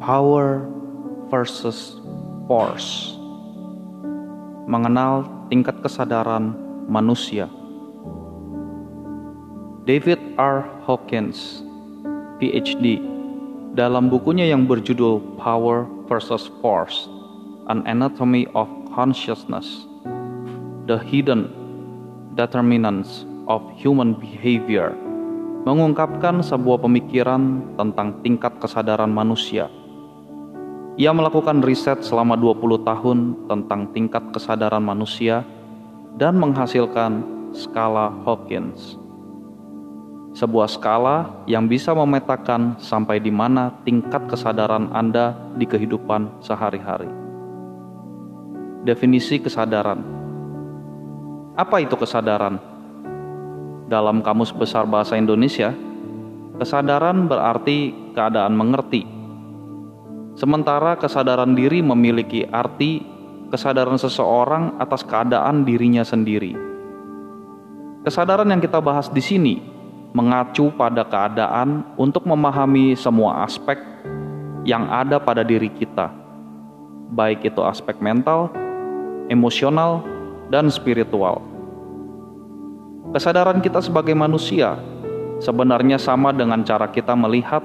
Power versus Force. Mengenal tingkat kesadaran manusia. David R. Hawkins, PhD, dalam bukunya yang berjudul Power versus Force, An Anatomy of Consciousness, The Hidden Determinants of Human Behavior, mengungkapkan sebuah pemikiran tentang tingkat kesadaran manusia – ia melakukan riset selama 20 tahun tentang tingkat kesadaran manusia dan menghasilkan skala Hawkins. Sebuah skala yang bisa memetakan sampai di mana tingkat kesadaran Anda di kehidupan sehari-hari. Definisi kesadaran. Apa itu kesadaran? Dalam Kamus Besar Bahasa Indonesia, kesadaran berarti keadaan mengerti Sementara kesadaran diri memiliki arti kesadaran seseorang atas keadaan dirinya sendiri. Kesadaran yang kita bahas di sini mengacu pada keadaan untuk memahami semua aspek yang ada pada diri kita, baik itu aspek mental, emosional, dan spiritual. Kesadaran kita sebagai manusia sebenarnya sama dengan cara kita melihat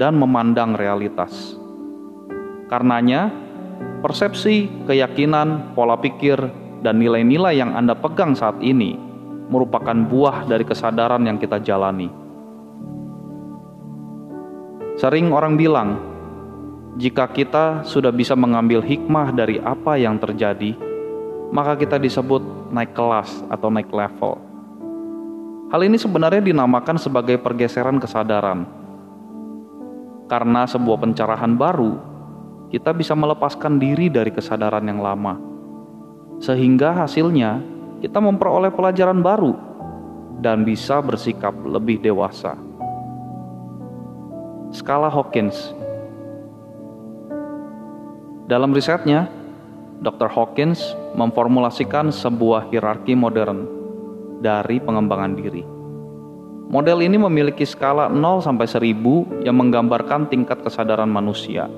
dan memandang realitas. Karenanya, persepsi, keyakinan, pola pikir, dan nilai-nilai yang Anda pegang saat ini merupakan buah dari kesadaran yang kita jalani. Sering orang bilang, jika kita sudah bisa mengambil hikmah dari apa yang terjadi, maka kita disebut naik kelas atau naik level. Hal ini sebenarnya dinamakan sebagai pergeseran kesadaran, karena sebuah pencerahan baru kita bisa melepaskan diri dari kesadaran yang lama, sehingga hasilnya kita memperoleh pelajaran baru dan bisa bersikap lebih dewasa. Skala Hawkins dalam risetnya, Dr. Hawkins memformulasikan sebuah hierarki modern dari pengembangan diri. Model ini memiliki skala 0 sampai 1000 yang menggambarkan tingkat kesadaran manusia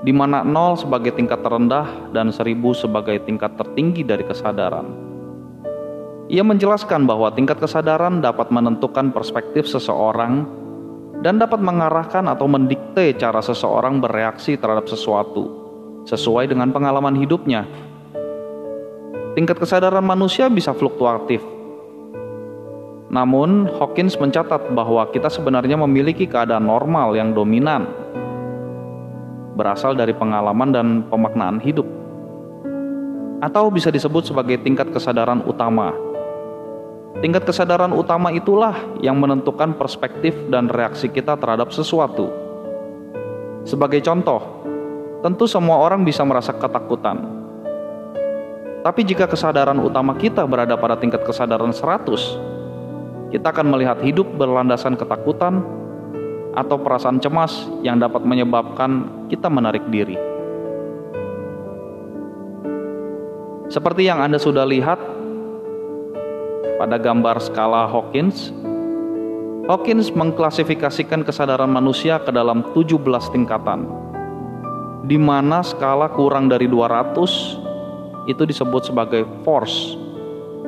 di mana nol sebagai tingkat terendah dan seribu sebagai tingkat tertinggi dari kesadaran. Ia menjelaskan bahwa tingkat kesadaran dapat menentukan perspektif seseorang dan dapat mengarahkan atau mendikte cara seseorang bereaksi terhadap sesuatu sesuai dengan pengalaman hidupnya. Tingkat kesadaran manusia bisa fluktuatif. Namun, Hawkins mencatat bahwa kita sebenarnya memiliki keadaan normal yang dominan berasal dari pengalaman dan pemaknaan hidup, atau bisa disebut sebagai tingkat kesadaran utama. Tingkat kesadaran utama itulah yang menentukan perspektif dan reaksi kita terhadap sesuatu. Sebagai contoh, tentu semua orang bisa merasa ketakutan. Tapi jika kesadaran utama kita berada pada tingkat kesadaran 100, kita akan melihat hidup berlandasan ketakutan atau perasaan cemas yang dapat menyebabkan kita menarik diri. Seperti yang Anda sudah lihat pada gambar skala Hawkins, Hawkins mengklasifikasikan kesadaran manusia ke dalam 17 tingkatan, di mana skala kurang dari 200 itu disebut sebagai force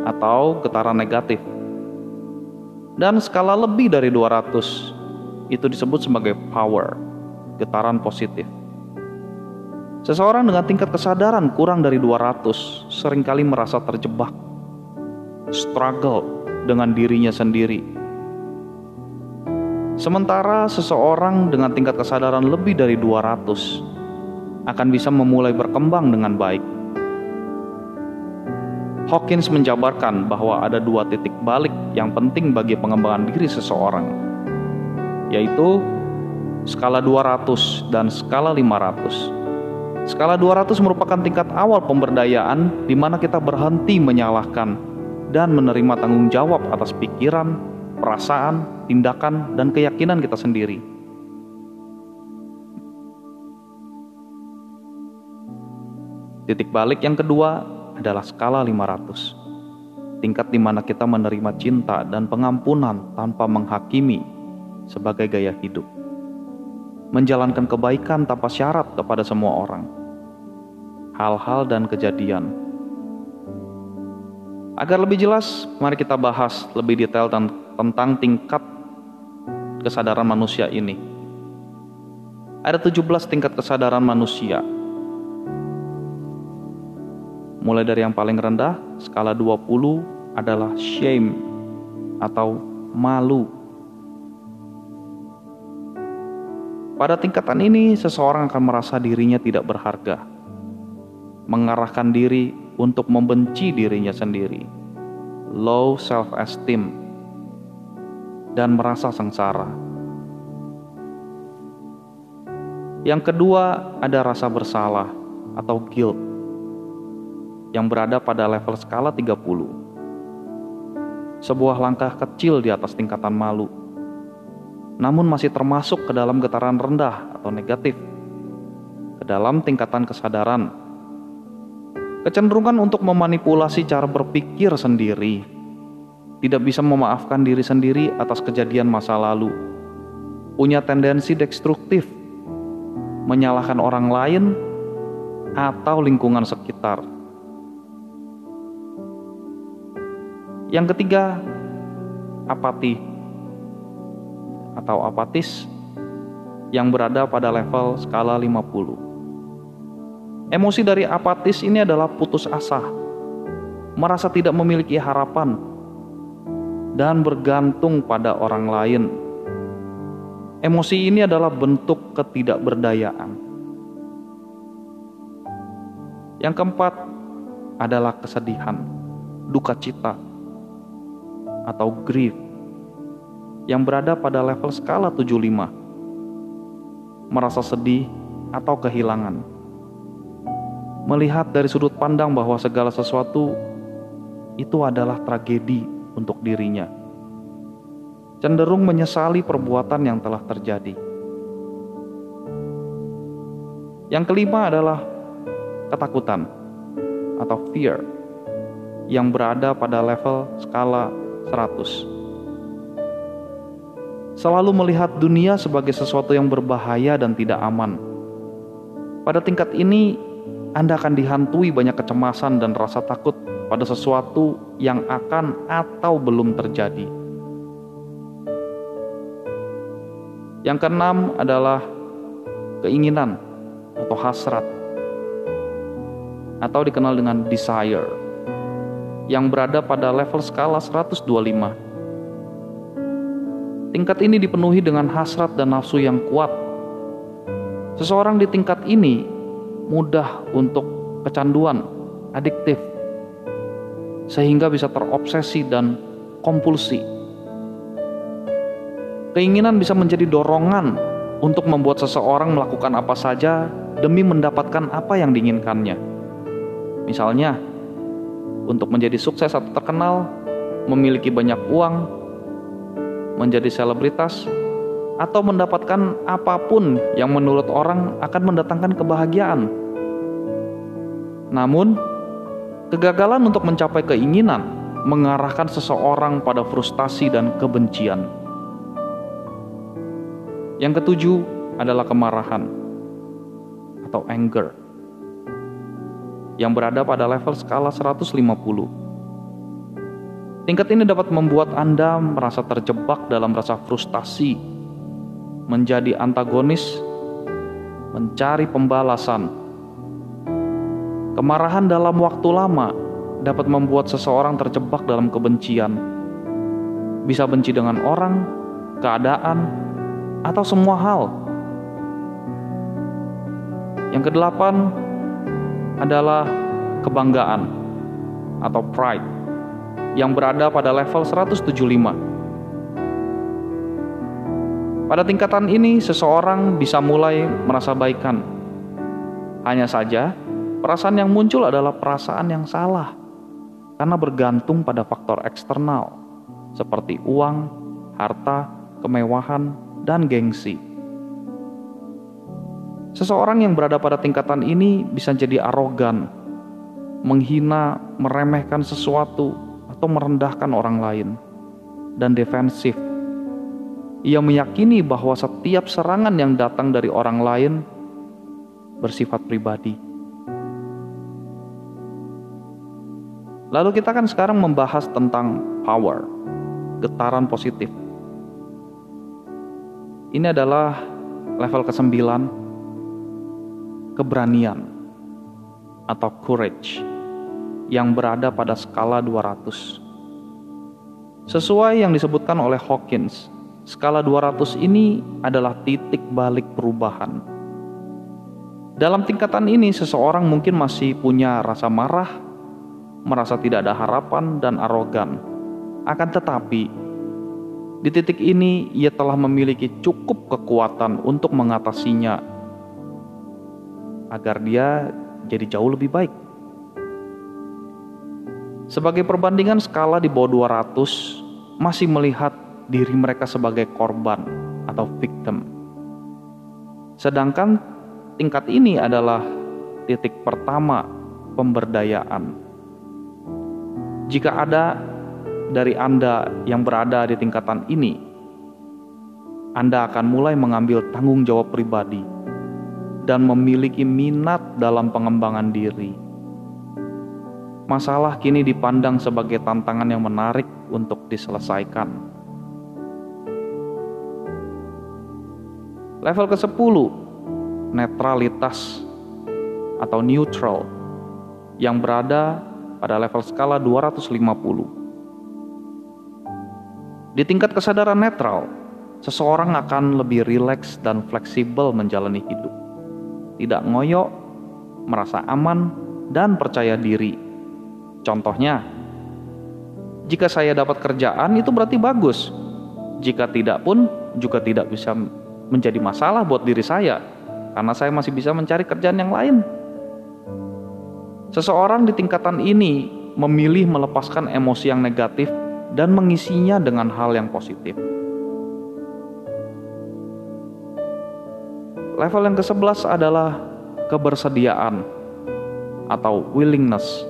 atau getaran negatif. Dan skala lebih dari 200 itu disebut sebagai power, getaran positif. Seseorang dengan tingkat kesadaran kurang dari 200 sering kali merasa terjebak, struggle dengan dirinya sendiri. Sementara seseorang dengan tingkat kesadaran lebih dari 200 akan bisa memulai berkembang dengan baik. Hawkins menjabarkan bahwa ada dua titik balik yang penting bagi pengembangan diri seseorang yaitu skala 200 dan skala 500. Skala 200 merupakan tingkat awal pemberdayaan di mana kita berhenti menyalahkan dan menerima tanggung jawab atas pikiran, perasaan, tindakan, dan keyakinan kita sendiri. Titik balik yang kedua adalah skala 500. Tingkat di mana kita menerima cinta dan pengampunan tanpa menghakimi sebagai gaya hidup. menjalankan kebaikan tanpa syarat kepada semua orang. Hal-hal dan kejadian. Agar lebih jelas, mari kita bahas lebih detail tentang tingkat kesadaran manusia ini. Ada 17 tingkat kesadaran manusia. Mulai dari yang paling rendah, skala 20 adalah shame atau malu. Pada tingkatan ini, seseorang akan merasa dirinya tidak berharga, mengarahkan diri untuk membenci dirinya sendiri, low self-esteem, dan merasa sengsara. Yang kedua, ada rasa bersalah atau guilt yang berada pada level skala 30 sebuah langkah kecil di atas tingkatan malu, namun masih termasuk ke dalam getaran rendah atau negatif, ke dalam tingkatan kesadaran. Kecenderungan untuk memanipulasi cara berpikir sendiri, tidak bisa memaafkan diri sendiri atas kejadian masa lalu, punya tendensi destruktif, menyalahkan orang lain atau lingkungan sekitar. Yang ketiga, apati atau apatis yang berada pada level skala 50. Emosi dari apatis ini adalah putus asa, merasa tidak memiliki harapan, dan bergantung pada orang lain. Emosi ini adalah bentuk ketidakberdayaan. Yang keempat adalah kesedihan, duka cita, atau grief yang berada pada level skala 75 merasa sedih atau kehilangan. Melihat dari sudut pandang bahwa segala sesuatu itu adalah tragedi untuk dirinya. Cenderung menyesali perbuatan yang telah terjadi. Yang kelima adalah ketakutan atau fear yang berada pada level skala 100. Selalu melihat dunia sebagai sesuatu yang berbahaya dan tidak aman. Pada tingkat ini, Anda akan dihantui banyak kecemasan dan rasa takut pada sesuatu yang akan atau belum terjadi. Yang keenam adalah keinginan atau hasrat atau dikenal dengan desire yang berada pada level skala 125. Tingkat ini dipenuhi dengan hasrat dan nafsu yang kuat. Seseorang di tingkat ini mudah untuk kecanduan, adiktif, sehingga bisa terobsesi dan kompulsi. Keinginan bisa menjadi dorongan untuk membuat seseorang melakukan apa saja demi mendapatkan apa yang diinginkannya. Misalnya, untuk menjadi sukses atau terkenal, memiliki banyak uang, menjadi selebritas, atau mendapatkan apa pun yang menurut orang akan mendatangkan kebahagiaan. Namun, kegagalan untuk mencapai keinginan mengarahkan seseorang pada frustasi dan kebencian. Yang ketujuh adalah kemarahan atau anger yang berada pada level skala 150. Tingkat ini dapat membuat Anda merasa terjebak dalam rasa frustasi, menjadi antagonis, mencari pembalasan. Kemarahan dalam waktu lama dapat membuat seseorang terjebak dalam kebencian. Bisa benci dengan orang, keadaan, atau semua hal. Yang kedelapan, adalah kebanggaan atau pride yang berada pada level 175. Pada tingkatan ini, seseorang bisa mulai merasa baikan. Hanya saja, perasaan yang muncul adalah perasaan yang salah karena bergantung pada faktor eksternal seperti uang, harta, kemewahan, dan gengsi. Seseorang yang berada pada tingkatan ini bisa jadi arogan, menghina, meremehkan sesuatu, atau merendahkan orang lain, dan defensif. Ia meyakini bahwa setiap serangan yang datang dari orang lain bersifat pribadi. Lalu kita kan sekarang membahas tentang power, getaran positif. Ini adalah level ke-9 keberanian atau courage yang berada pada skala 200. Sesuai yang disebutkan oleh Hawkins, skala 200 ini adalah titik balik perubahan. Dalam tingkatan ini, seseorang mungkin masih punya rasa marah, merasa tidak ada harapan, dan arogan. Akan tetapi, di titik ini ia telah memiliki cukup kekuatan untuk mengatasinya agar dia jadi jauh lebih baik. Sebagai perbandingan skala di bawah 200 masih melihat diri mereka sebagai korban atau victim. Sedangkan tingkat ini adalah titik pertama pemberdayaan. Jika ada dari Anda yang berada di tingkatan ini, Anda akan mulai mengambil tanggung jawab pribadi dan memiliki minat dalam pengembangan diri masalah kini dipandang sebagai tantangan yang menarik untuk diselesaikan. Level ke-10, netralitas atau neutral yang berada pada level skala 250. Di tingkat kesadaran netral, seseorang akan lebih rileks dan fleksibel menjalani hidup. Tidak ngoyok, merasa aman, dan percaya diri Contohnya, jika saya dapat kerjaan itu berarti bagus. Jika tidak pun juga tidak bisa menjadi masalah buat diri saya karena saya masih bisa mencari kerjaan yang lain. Seseorang di tingkatan ini memilih melepaskan emosi yang negatif dan mengisinya dengan hal yang positif. Level yang ke-11 adalah kebersediaan atau willingness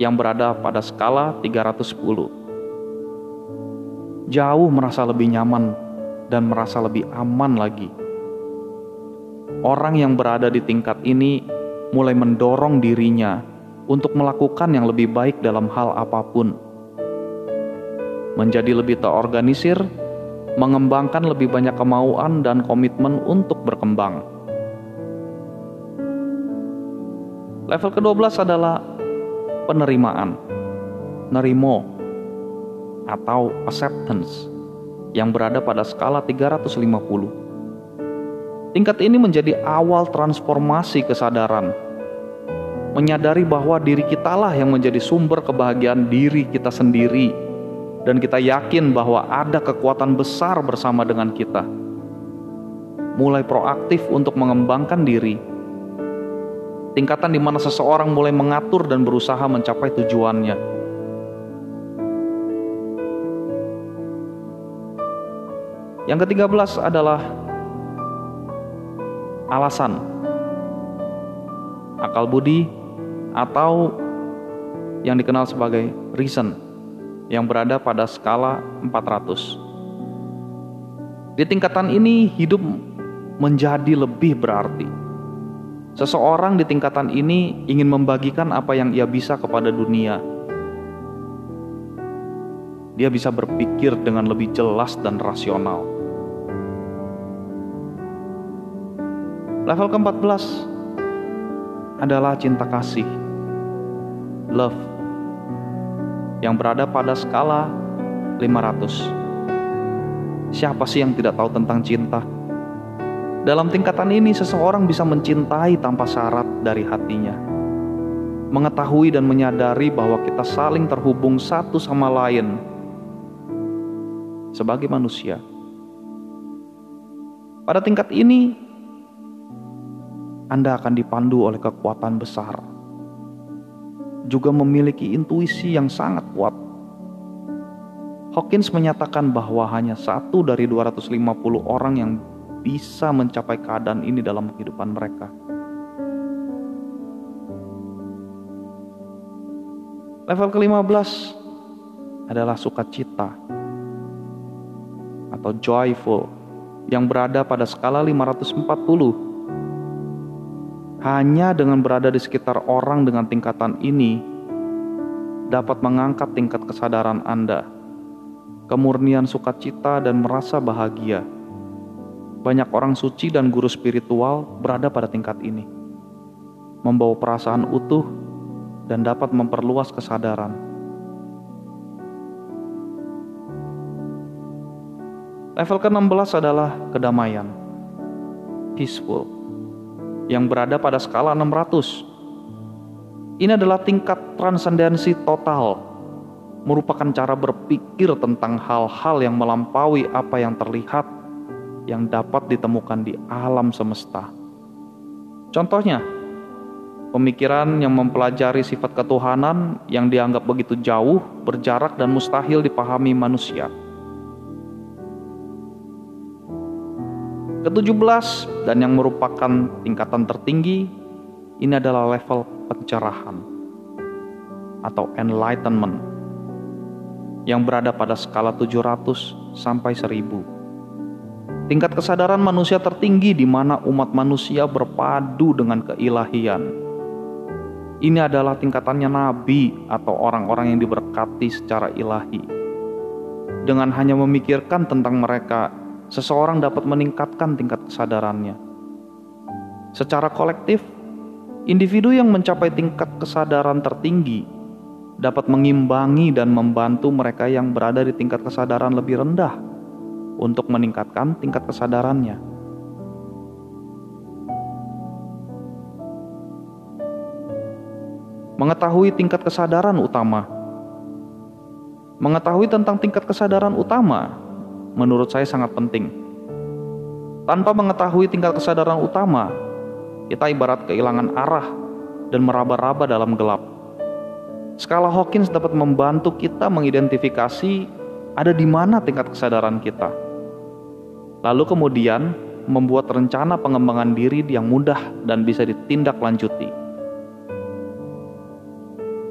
yang berada pada skala 310. Jauh merasa lebih nyaman dan merasa lebih aman lagi. Orang yang berada di tingkat ini mulai mendorong dirinya untuk melakukan yang lebih baik dalam hal apa pun. Menjadi lebih terorganisir, mengembangkan lebih banyak kemauan dan komitmen untuk berkembang. Level ke-12 adalah penerimaan, nerimo, atau acceptance yang berada pada skala 350. Tingkat ini menjadi awal transformasi kesadaran. Menyadari bahwa diri kitalah yang menjadi sumber kebahagiaan diri kita sendiri dan kita yakin bahwa ada kekuatan besar bersama dengan kita. Mulai proaktif untuk mengembangkan diri tingkatan di mana seseorang mulai mengatur dan berusaha mencapai tujuannya. Yang ketiga belas adalah alasan, akal budi, atau yang dikenal sebagai reason yang berada pada skala 400. Di tingkatan ini hidup menjadi lebih berarti Seseorang di tingkatan ini ingin membagikan apa yang ia bisa kepada dunia. Dia bisa berpikir dengan lebih jelas dan rasional. Level ke-14 adalah cinta kasih. Love. Yang berada pada skala 500. Siapa sih yang tidak tahu tentang cinta? Dalam tingkatan ini, seseorang bisa mencintai tanpa syarat dari hatinya, mengetahui dan menyadari bahwa kita saling terhubung satu sama lain sebagai manusia. Pada tingkat ini, Anda akan dipandu oleh kekuatan besar, juga memiliki intuisi yang sangat kuat. Hawkins menyatakan bahwa hanya satu dari 250 orang yang bisa mencapai keadaan ini dalam kehidupan mereka. Level ke-15 adalah sukacita atau joyful yang berada pada skala 540. Hanya dengan berada di sekitar orang dengan tingkatan ini dapat mengangkat tingkat kesadaran Anda. Kemurnian sukacita dan merasa bahagia. Banyak orang suci dan guru spiritual berada pada tingkat ini. Membawa perasaan utuh dan dapat memperluas kesadaran. Level ke-16 adalah kedamaian, peaceful, yang berada pada skala 600. Ini adalah tingkat transendensi total, merupakan cara berpikir tentang hal-hal yang melampaui apa yang terlihat, yang dapat ditemukan di alam semesta. Contohnya, Pemikiran yang mempelajari sifat ketuhanan yang dianggap begitu jauh, berjarak, dan mustahil dipahami manusia. Ketujuh-belas dan yang merupakan tingkatan tertinggi ini adalah level pencerahan atau enlightenment yang berada pada skala 700 sampai 1000. Tingkat kesadaran manusia tertinggi di mana umat manusia berpadu dengan keilahian ini adalah tingkatannya nabi atau orang-orang yang diberkati secara ilahi. Dengan hanya memikirkan tentang mereka, seseorang dapat meningkatkan tingkat kesadarannya. Secara kolektif, individu yang mencapai tingkat kesadaran tertinggi dapat mengimbangi dan membantu mereka yang berada di tingkat kesadaran lebih rendah untuk meningkatkan tingkat kesadarannya. mengetahui tingkat kesadaran utama. Mengetahui tentang tingkat kesadaran utama menurut saya sangat penting. Tanpa mengetahui tingkat kesadaran utama, kita ibarat kehilangan arah dan meraba-raba dalam gelap. Skala Hawkins dapat membantu kita mengidentifikasi ada di mana tingkat kesadaran kita. Lalu kemudian membuat rencana pengembangan diri yang mudah dan bisa ditindaklanjuti.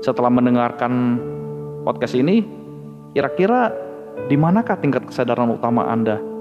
Setelah mendengarkan podcast ini, kira-kira di manakah tingkat kesadaran utama Anda?